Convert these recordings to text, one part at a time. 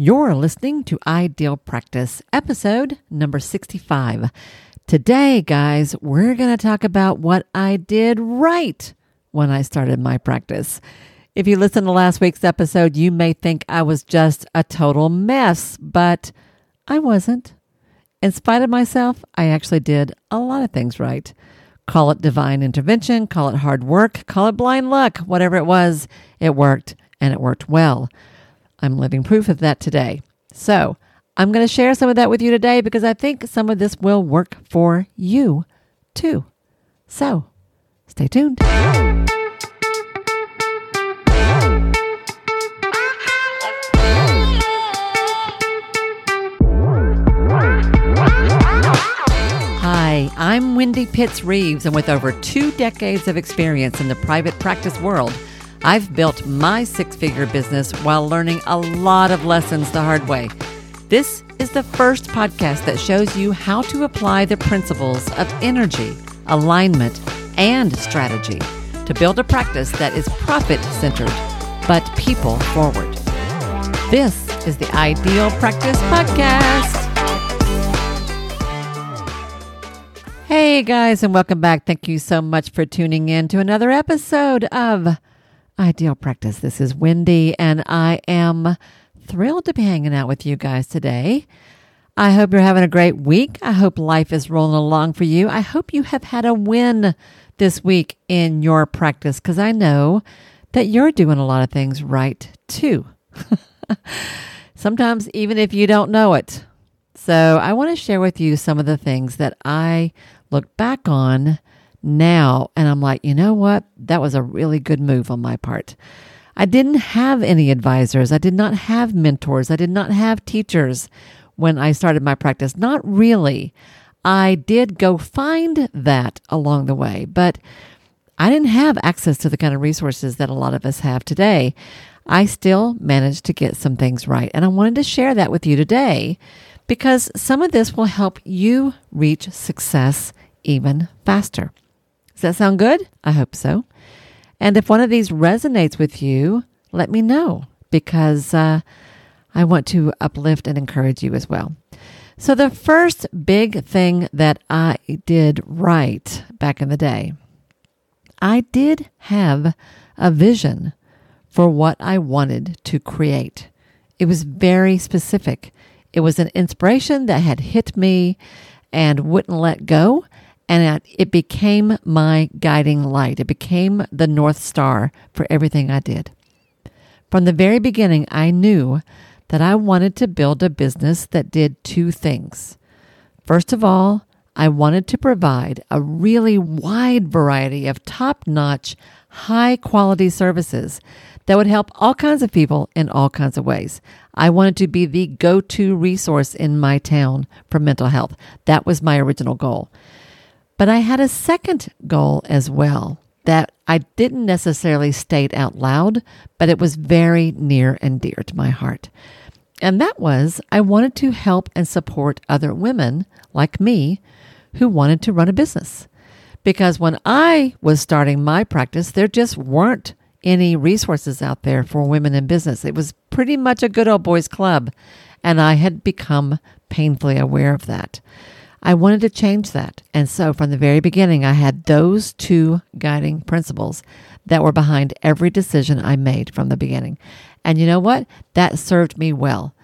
You're listening to Ideal Practice, episode number 65. Today, guys, we're going to talk about what I did right when I started my practice. If you listen to last week's episode, you may think I was just a total mess, but I wasn't. In spite of myself, I actually did a lot of things right. Call it divine intervention, call it hard work, call it blind luck, whatever it was, it worked and it worked well. I'm living proof of that today. So I'm going to share some of that with you today because I think some of this will work for you too. So stay tuned. Hi, I'm Wendy Pitts Reeves, and with over two decades of experience in the private practice world, I've built my six figure business while learning a lot of lessons the hard way. This is the first podcast that shows you how to apply the principles of energy, alignment, and strategy to build a practice that is profit centered but people forward. This is the Ideal Practice Podcast. Hey guys, and welcome back. Thank you so much for tuning in to another episode of Ideal Practice. This is Wendy, and I am thrilled to be hanging out with you guys today. I hope you're having a great week. I hope life is rolling along for you. I hope you have had a win this week in your practice because I know that you're doing a lot of things right too. Sometimes, even if you don't know it. So, I want to share with you some of the things that I look back on now and I'm like, you know what? That was a really good move on my part. I didn't have any advisors. I did not have mentors. I did not have teachers when I started my practice. Not really. I did go find that along the way, but I didn't have access to the kind of resources that a lot of us have today. I still managed to get some things right. And I wanted to share that with you today because some of this will help you reach success even faster. Does that sound good? I hope so. And if one of these resonates with you, let me know because uh, I want to uplift and encourage you as well. So, the first big thing that I did right back in the day, I did have a vision for what I wanted to create. It was very specific. It was an inspiration that had hit me and wouldn't let go and it became my guiding light. It became the North Star for everything I did. From the very beginning, I knew that I wanted to build a business that did two things. First of all, I wanted to provide a really wide variety of top notch, high quality services that would help all kinds of people in all kinds of ways. I wanted to be the go to resource in my town for mental health. That was my original goal. But I had a second goal as well that I didn't necessarily state out loud, but it was very near and dear to my heart. And that was I wanted to help and support other women like me who wanted to run a business. Because when I was starting my practice, there just weren't any resources out there for women in business. It was pretty much a good old boys club. And I had become painfully aware of that. I wanted to change that. And so from the very beginning, I had those two guiding principles that were behind every decision I made from the beginning. And you know what? That served me well.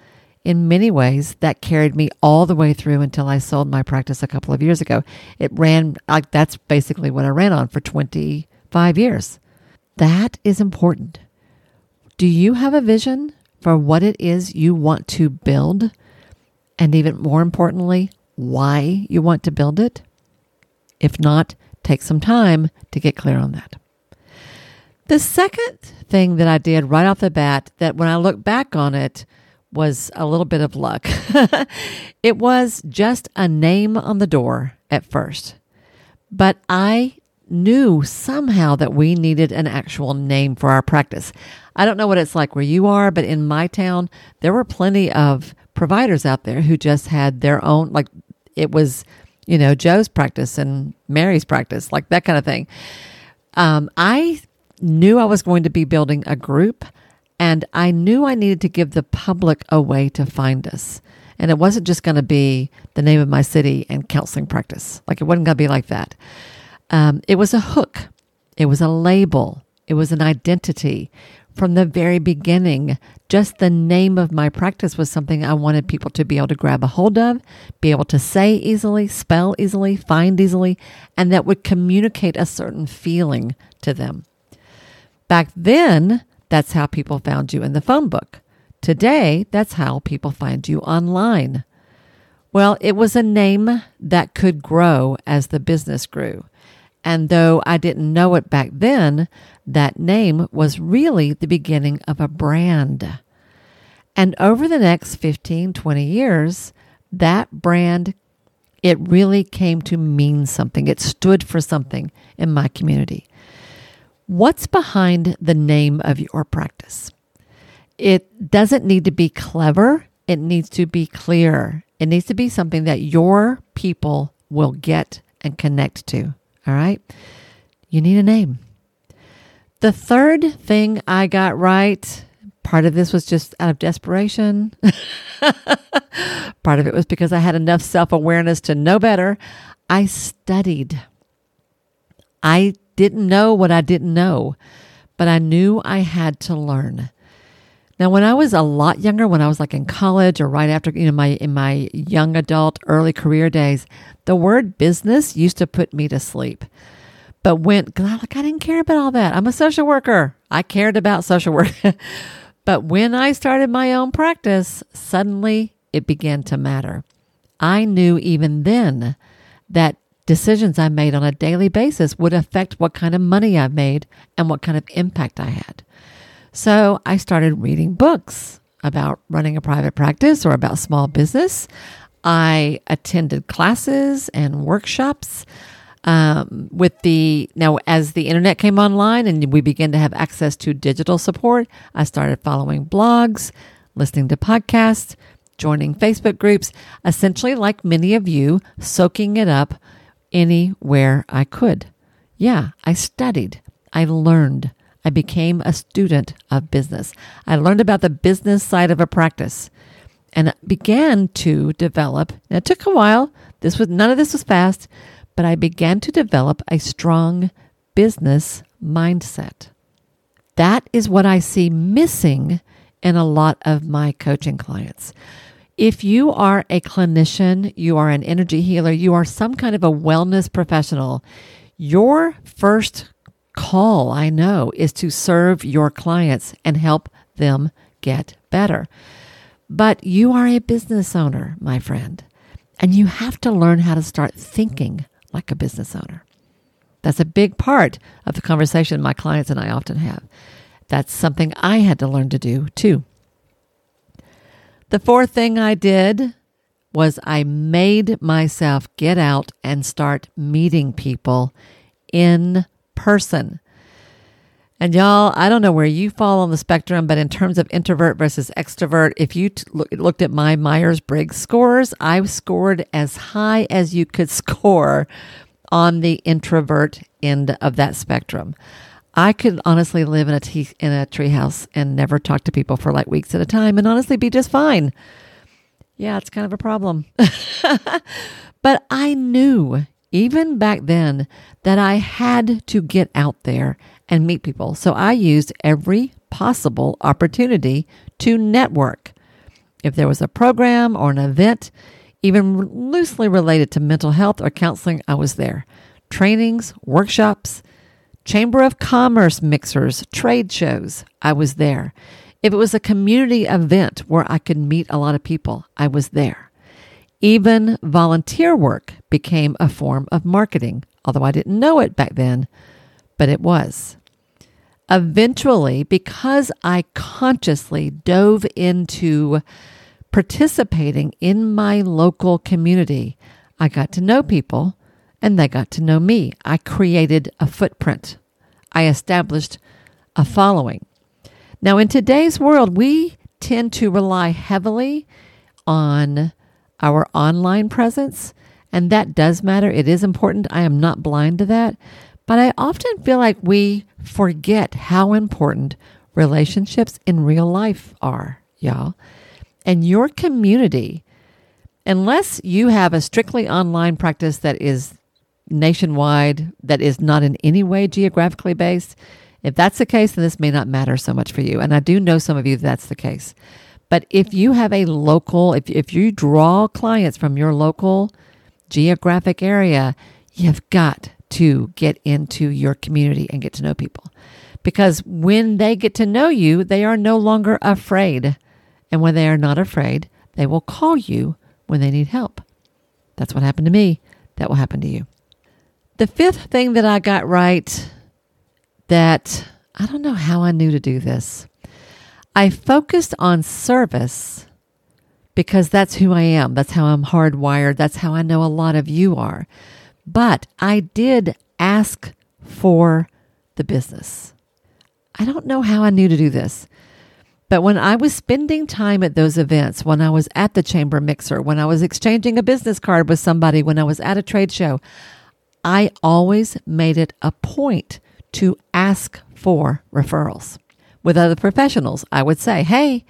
In many ways, that carried me all the way through until I sold my practice a couple of years ago. It ran like that's basically what I ran on for 25 years. That is important. Do you have a vision for what it is you want to build? And even more importantly, why you want to build it? If not, take some time to get clear on that. The second thing that I did right off the bat, that when I look back on it, was a little bit of luck. it was just a name on the door at first. But I knew somehow that we needed an actual name for our practice. I don't know what it's like where you are, but in my town, there were plenty of providers out there who just had their own, like it was, you know, Joe's practice and Mary's practice, like that kind of thing. Um, I knew I was going to be building a group, And I knew I needed to give the public a way to find us. And it wasn't just going to be the name of my city and counseling practice. Like it wasn't going to be like that. Um, it was a hook, it was a label, it was an identity. From the very beginning, just the name of my practice was something I wanted people to be able to grab a hold of, be able to say easily, spell easily, find easily, and that would communicate a certain feeling to them. Back then, that's how people found you in the phone book. Today, that's how people find you online. Well, it was a name that could grow as the business grew. And though I didn't know it back then, that name was really the beginning of a brand. And over the next 15, 20 years, that brand, it really came to mean something. It stood for something in my community. What's behind the name of your practice? It doesn't need to be clever, it needs to be clear. It needs to be something that your people will get and connect to. All right. You need a name. The third thing I got right, part of this was just out of desperation. part of it was because I had enough self awareness to know better. I studied. I didn't know what I didn't know, but I knew I had to learn. Now, when I was a lot younger, when I was like in college or right after, you know, my in my young adult early career days, the word business used to put me to sleep. But when, I like, I didn't care about all that. I'm a social worker. I cared about social work. but when I started my own practice, suddenly it began to matter. I knew even then that decisions I made on a daily basis would affect what kind of money I made and what kind of impact I had. So I started reading books about running a private practice or about small business. I attended classes and workshops. Um, with the now, as the internet came online and we began to have access to digital support, I started following blogs, listening to podcasts, joining Facebook groups, essentially, like many of you, soaking it up anywhere I could. Yeah, I studied, I learned. I became a student of business. I learned about the business side of a practice and began to develop. And it took a while. This was none of this was fast, but I began to develop a strong business mindset. That is what I see missing in a lot of my coaching clients. If you are a clinician, you are an energy healer, you are some kind of a wellness professional, your first call, I know, is to serve your clients and help them get better. But you are a business owner, my friend, and you have to learn how to start thinking like a business owner. That's a big part of the conversation my clients and I often have. That's something I had to learn to do too. The fourth thing I did was I made myself get out and start meeting people in person. And y'all, I don't know where you fall on the spectrum, but in terms of introvert versus extrovert, if you t- look, looked at my Myers Briggs scores, I scored as high as you could score on the introvert end of that spectrum. I could honestly live in a in a treehouse and never talk to people for like weeks at a time, and honestly be just fine. Yeah, it's kind of a problem. but I knew even back then that I had to get out there and meet people. So I used every possible opportunity to network. If there was a program or an event, even loosely related to mental health or counseling, I was there. Trainings, workshops, Chamber of Commerce mixers, trade shows, I was there. If it was a community event where I could meet a lot of people, I was there. Even volunteer work became a form of marketing, although I didn't know it back then, but it was. Eventually, because I consciously dove into participating in my local community, I got to know people and they got to know me. I created a footprint. I established a following. Now, in today's world, we tend to rely heavily on our online presence, and that does matter. It is important. I am not blind to that. But I often feel like we forget how important relationships in real life are, y'all. And your community, unless you have a strictly online practice that is nationwide, that is not in any way geographically based, if that's the case, then this may not matter so much for you. And I do know some of you that's the case. But if you have a local, if, if you draw clients from your local geographic area, you've got to get into your community and get to know people. Because when they get to know you, they are no longer afraid. And when they are not afraid, they will call you when they need help. That's what happened to me. That will happen to you. The fifth thing that I got right that I don't know how I knew to do this. I focused on service because that's who I am. That's how I'm hardwired. That's how I know a lot of you are. But I did ask for the business. I don't know how I knew to do this. But when I was spending time at those events, when I was at the chamber mixer, when I was exchanging a business card with somebody, when I was at a trade show, I always made it a point to ask for referrals. With other professionals, I would say, hey,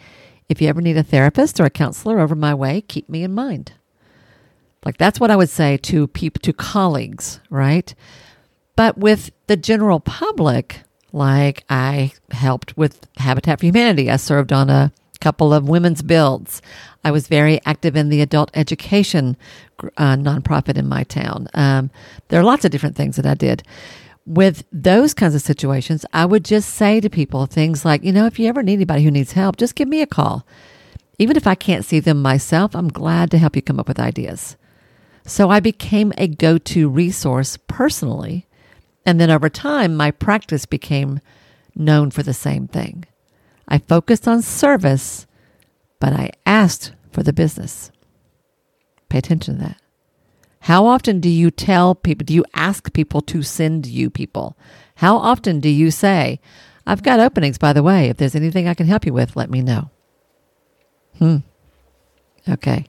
if you ever need a therapist or a counselor over my way, keep me in mind. Like that's what I would say to people, to colleagues, right? But with the general public, like I helped with Habitat for Humanity, I served on a couple of women's builds. I was very active in the adult education uh, nonprofit in my town. Um, there are lots of different things that I did with those kinds of situations, I would just say to people things like, you know, if you ever need anybody who needs help, just give me a call. Even if I can't see them myself, I'm glad to help you come up with ideas. So I became a go to resource personally. And then over time, my practice became known for the same thing. I focused on service, but I asked for the business. Pay attention to that. How often do you tell people, do you ask people to send you people? How often do you say, I've got openings, by the way. If there's anything I can help you with, let me know. Hmm. Okay.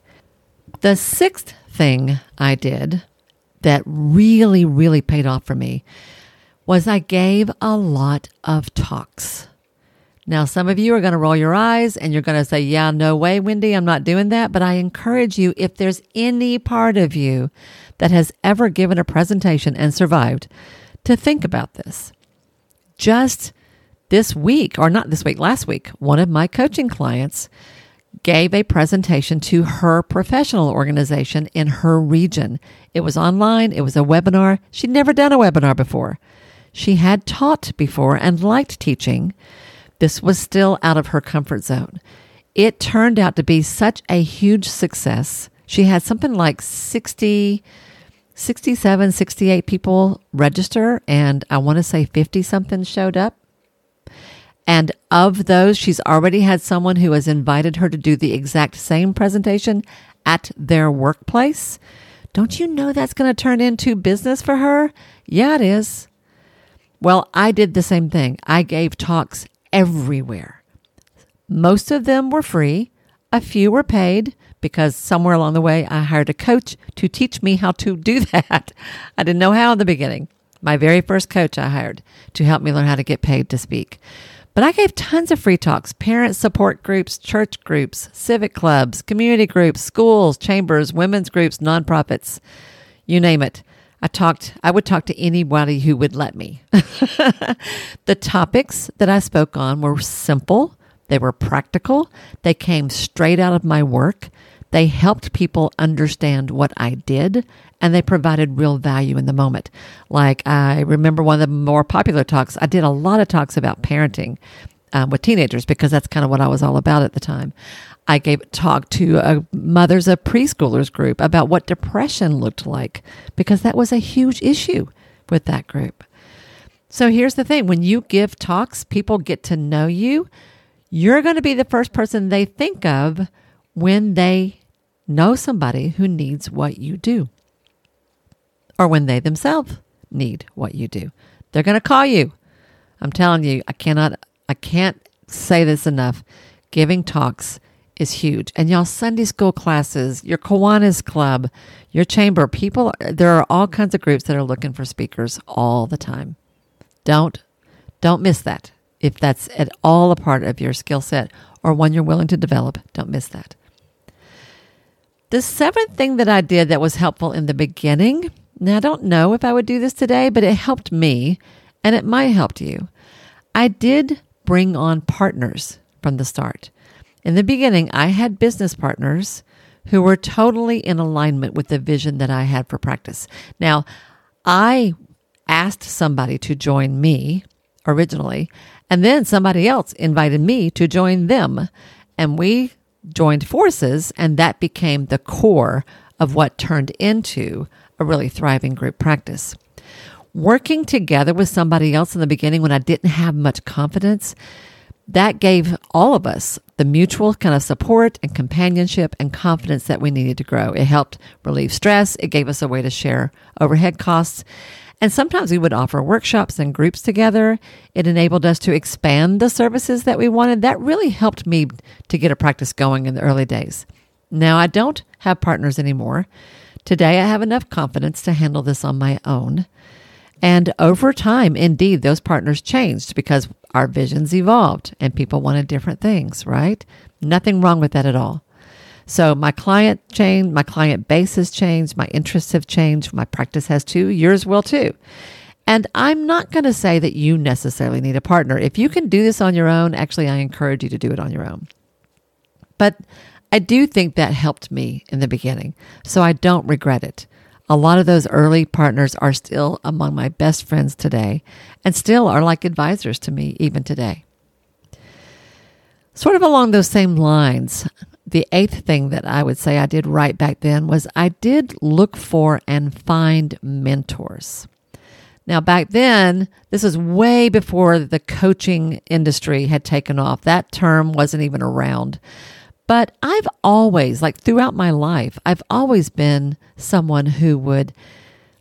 The sixth thing I did that really, really paid off for me was I gave a lot of talks. Now, some of you are going to roll your eyes and you're going to say, Yeah, no way, Wendy, I'm not doing that. But I encourage you, if there's any part of you that has ever given a presentation and survived, to think about this. Just this week, or not this week, last week, one of my coaching clients gave a presentation to her professional organization in her region. It was online, it was a webinar. She'd never done a webinar before. She had taught before and liked teaching this was still out of her comfort zone. It turned out to be such a huge success. She had something like 60, 67, 68 people register, and I want to say 50 something showed up. And of those, she's already had someone who has invited her to do the exact same presentation at their workplace. Don't you know that's going to turn into business for her? Yeah, it is. Well, I did the same thing. I gave talks everywhere. Most of them were free, a few were paid because somewhere along the way I hired a coach to teach me how to do that. I didn't know how in the beginning. My very first coach I hired to help me learn how to get paid to speak. But I gave tons of free talks, parent support groups, church groups, civic clubs, community groups, schools, chambers, women's groups, nonprofits, you name it. I talked, I would talk to anybody who would let me. the topics that I spoke on were simple, they were practical, they came straight out of my work. They helped people understand what I did and they provided real value in the moment. Like I remember one of the more popular talks, I did a lot of talks about parenting um, with teenagers because that's kind of what I was all about at the time. I gave a talk to a mothers of preschoolers group about what depression looked like because that was a huge issue with that group. So here's the thing when you give talks, people get to know you. You're going to be the first person they think of when they know somebody who needs what you do or when they themselves need what you do. They're going to call you. I'm telling you, I cannot, I can't say this enough. Giving talks is huge. And y'all, Sunday school classes, your Kiwanis Club, your chamber, people, there are all kinds of groups that are looking for speakers all the time. Don't, don't miss that. If that's at all a part of your skill set or one you're willing to develop, don't miss that. The seventh thing that I did that was helpful in the beginning, now I don't know if I would do this today, but it helped me and it might help you. I did bring on partners from the start. In the beginning, I had business partners who were totally in alignment with the vision that I had for practice. Now, I asked somebody to join me originally, and then somebody else invited me to join them. And we joined forces, and that became the core of what turned into a really thriving group practice. Working together with somebody else in the beginning when I didn't have much confidence that gave all of us the mutual kind of support and companionship and confidence that we needed to grow. It helped relieve stress. It gave us a way to share overhead costs. And sometimes we would offer workshops and groups together. It enabled us to expand the services that we wanted. That really helped me to get a practice going in the early days. Now, I don't have partners anymore. Today, I have enough confidence to handle this on my own. And over time, indeed, those partners changed because our visions evolved and people wanted different things, right? Nothing wrong with that at all. So my client changed, my client base has changed, my interests have changed, my practice has too, yours will too. And I'm not going to say that you necessarily need a partner. If you can do this on your own, actually, I encourage you to do it on your own. But I do think that helped me in the beginning, so I don't regret it. A lot of those early partners are still among my best friends today and still are like advisors to me even today. Sort of along those same lines, the eighth thing that I would say I did right back then was I did look for and find mentors. Now, back then, this was way before the coaching industry had taken off. That term wasn't even around. But I've always, like throughout my life, I've always been someone who would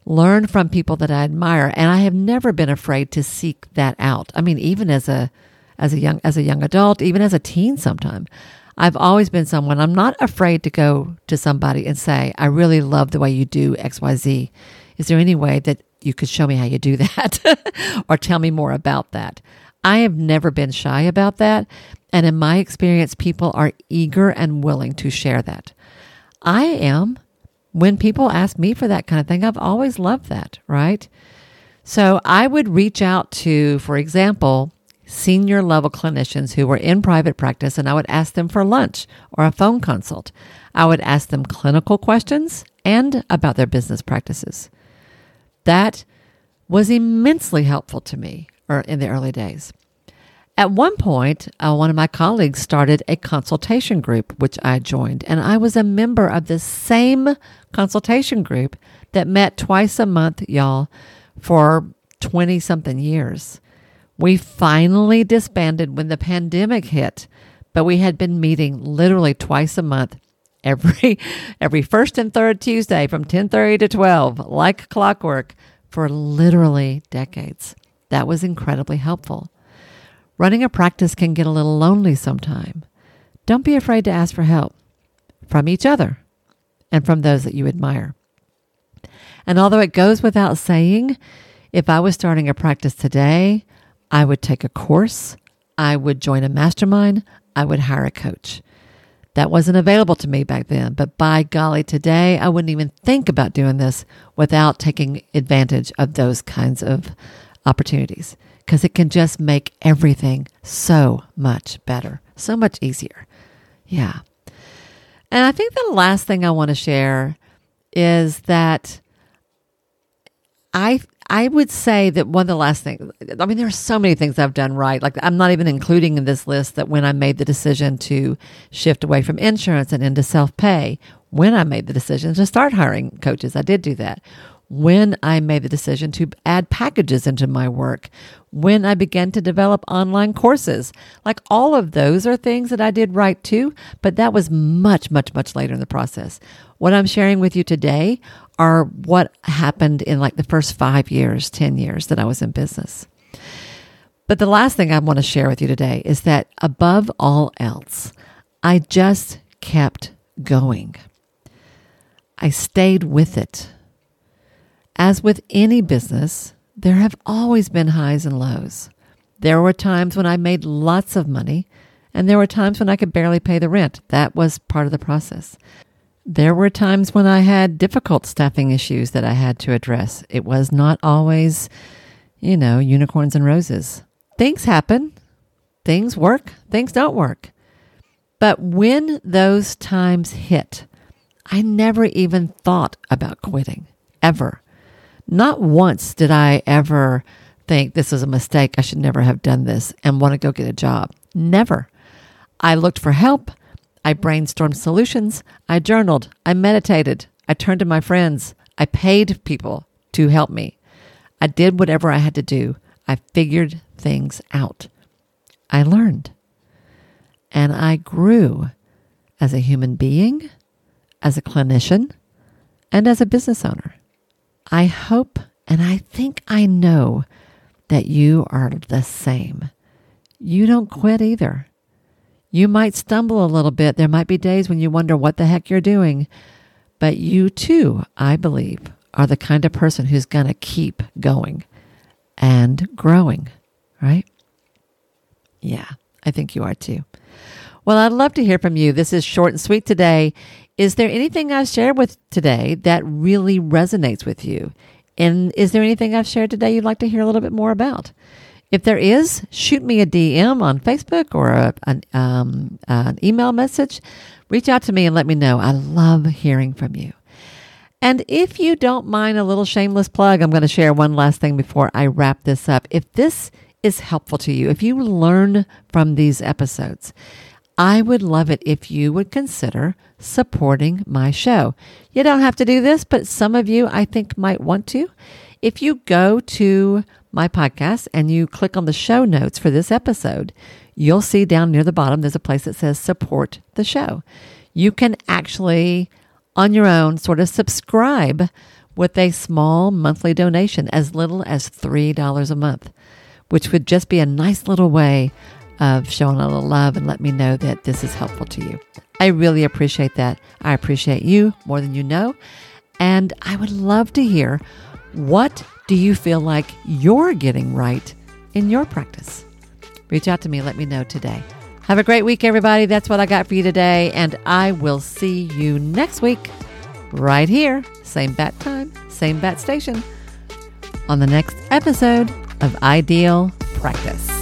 learn from people that I admire, and I have never been afraid to seek that out. I mean, even as a as a young as a young adult, even as a teen, sometime. I've always been someone I'm not afraid to go to somebody and say, I really love the way you do XYZ. Is there any way that you could show me how you do that or tell me more about that? I have never been shy about that. And in my experience, people are eager and willing to share that. I am. When people ask me for that kind of thing, I've always loved that, right? So I would reach out to, for example, senior level clinicians who were in private practice and I would ask them for lunch or a phone consult. I would ask them clinical questions and about their business practices. That was immensely helpful to me or in the early days. At one point, uh, one of my colleagues started a consultation group, which I joined, and I was a member of the same consultation group that met twice a month, y'all, for 20 something years. We finally disbanded when the pandemic hit, but we had been meeting literally twice a month every every first and third Tuesday from 10:30 to 12 like clockwork for literally decades. That was incredibly helpful. Running a practice can get a little lonely sometime. Don't be afraid to ask for help from each other and from those that you admire. And although it goes without saying, if I was starting a practice today, I would take a course, I would join a mastermind, I would hire a coach. That wasn't available to me back then, but by golly, today I wouldn't even think about doing this without taking advantage of those kinds of opportunities because it can just make everything so much better, so much easier. Yeah. And I think the last thing I want to share is that I I would say that one of the last things, I mean, there are so many things I've done right. Like, I'm not even including in this list that when I made the decision to shift away from insurance and into self pay, when I made the decision to start hiring coaches, I did do that when I made the decision to add packages into my work, when I began to develop online courses. Like all of those are things that I did right too, but that was much, much, much later in the process. What I'm sharing with you today are what happened in like the first five years, 10 years that I was in business. But the last thing I want to share with you today is that above all else, I just kept going. I stayed with it. As with any business, there have always been highs and lows. There were times when I made lots of money, and there were times when I could barely pay the rent. That was part of the process. There were times when I had difficult staffing issues that I had to address. It was not always, you know, unicorns and roses. Things happen, things work, things don't work. But when those times hit, I never even thought about quitting, ever. Not once did I ever think this was a mistake. I should never have done this and want to go get a job. Never. I looked for help. I brainstormed solutions. I journaled. I meditated. I turned to my friends. I paid people to help me. I did whatever I had to do. I figured things out. I learned. And I grew as a human being, as a clinician, and as a business owner. I hope and I think I know that you are the same. You don't quit either. You might stumble a little bit. There might be days when you wonder what the heck you're doing. But you too, I believe, are the kind of person who's going to keep going and growing, right? Yeah, I think you are too. Well, I'd love to hear from you. This is short and sweet today. Is there anything I've shared with today that really resonates with you? And is there anything I've shared today you'd like to hear a little bit more about? If there is, shoot me a DM on Facebook or a, an, um, an email message. Reach out to me and let me know. I love hearing from you. And if you don't mind a little shameless plug, I'm going to share one last thing before I wrap this up. If this is helpful to you, if you learn from these episodes, I would love it if you would consider supporting my show. You don't have to do this, but some of you I think might want to. If you go to my podcast and you click on the show notes for this episode, you'll see down near the bottom there's a place that says support the show. You can actually, on your own, sort of subscribe with a small monthly donation as little as $3 a month, which would just be a nice little way of showing a little love and let me know that this is helpful to you. I really appreciate that. I appreciate you more than you know. And I would love to hear what do you feel like you're getting right in your practice? Reach out to me. Let me know today. Have a great week, everybody. That's what I got for you today. And I will see you next week right here. Same bat time, same bat station on the next episode of Ideal Practice.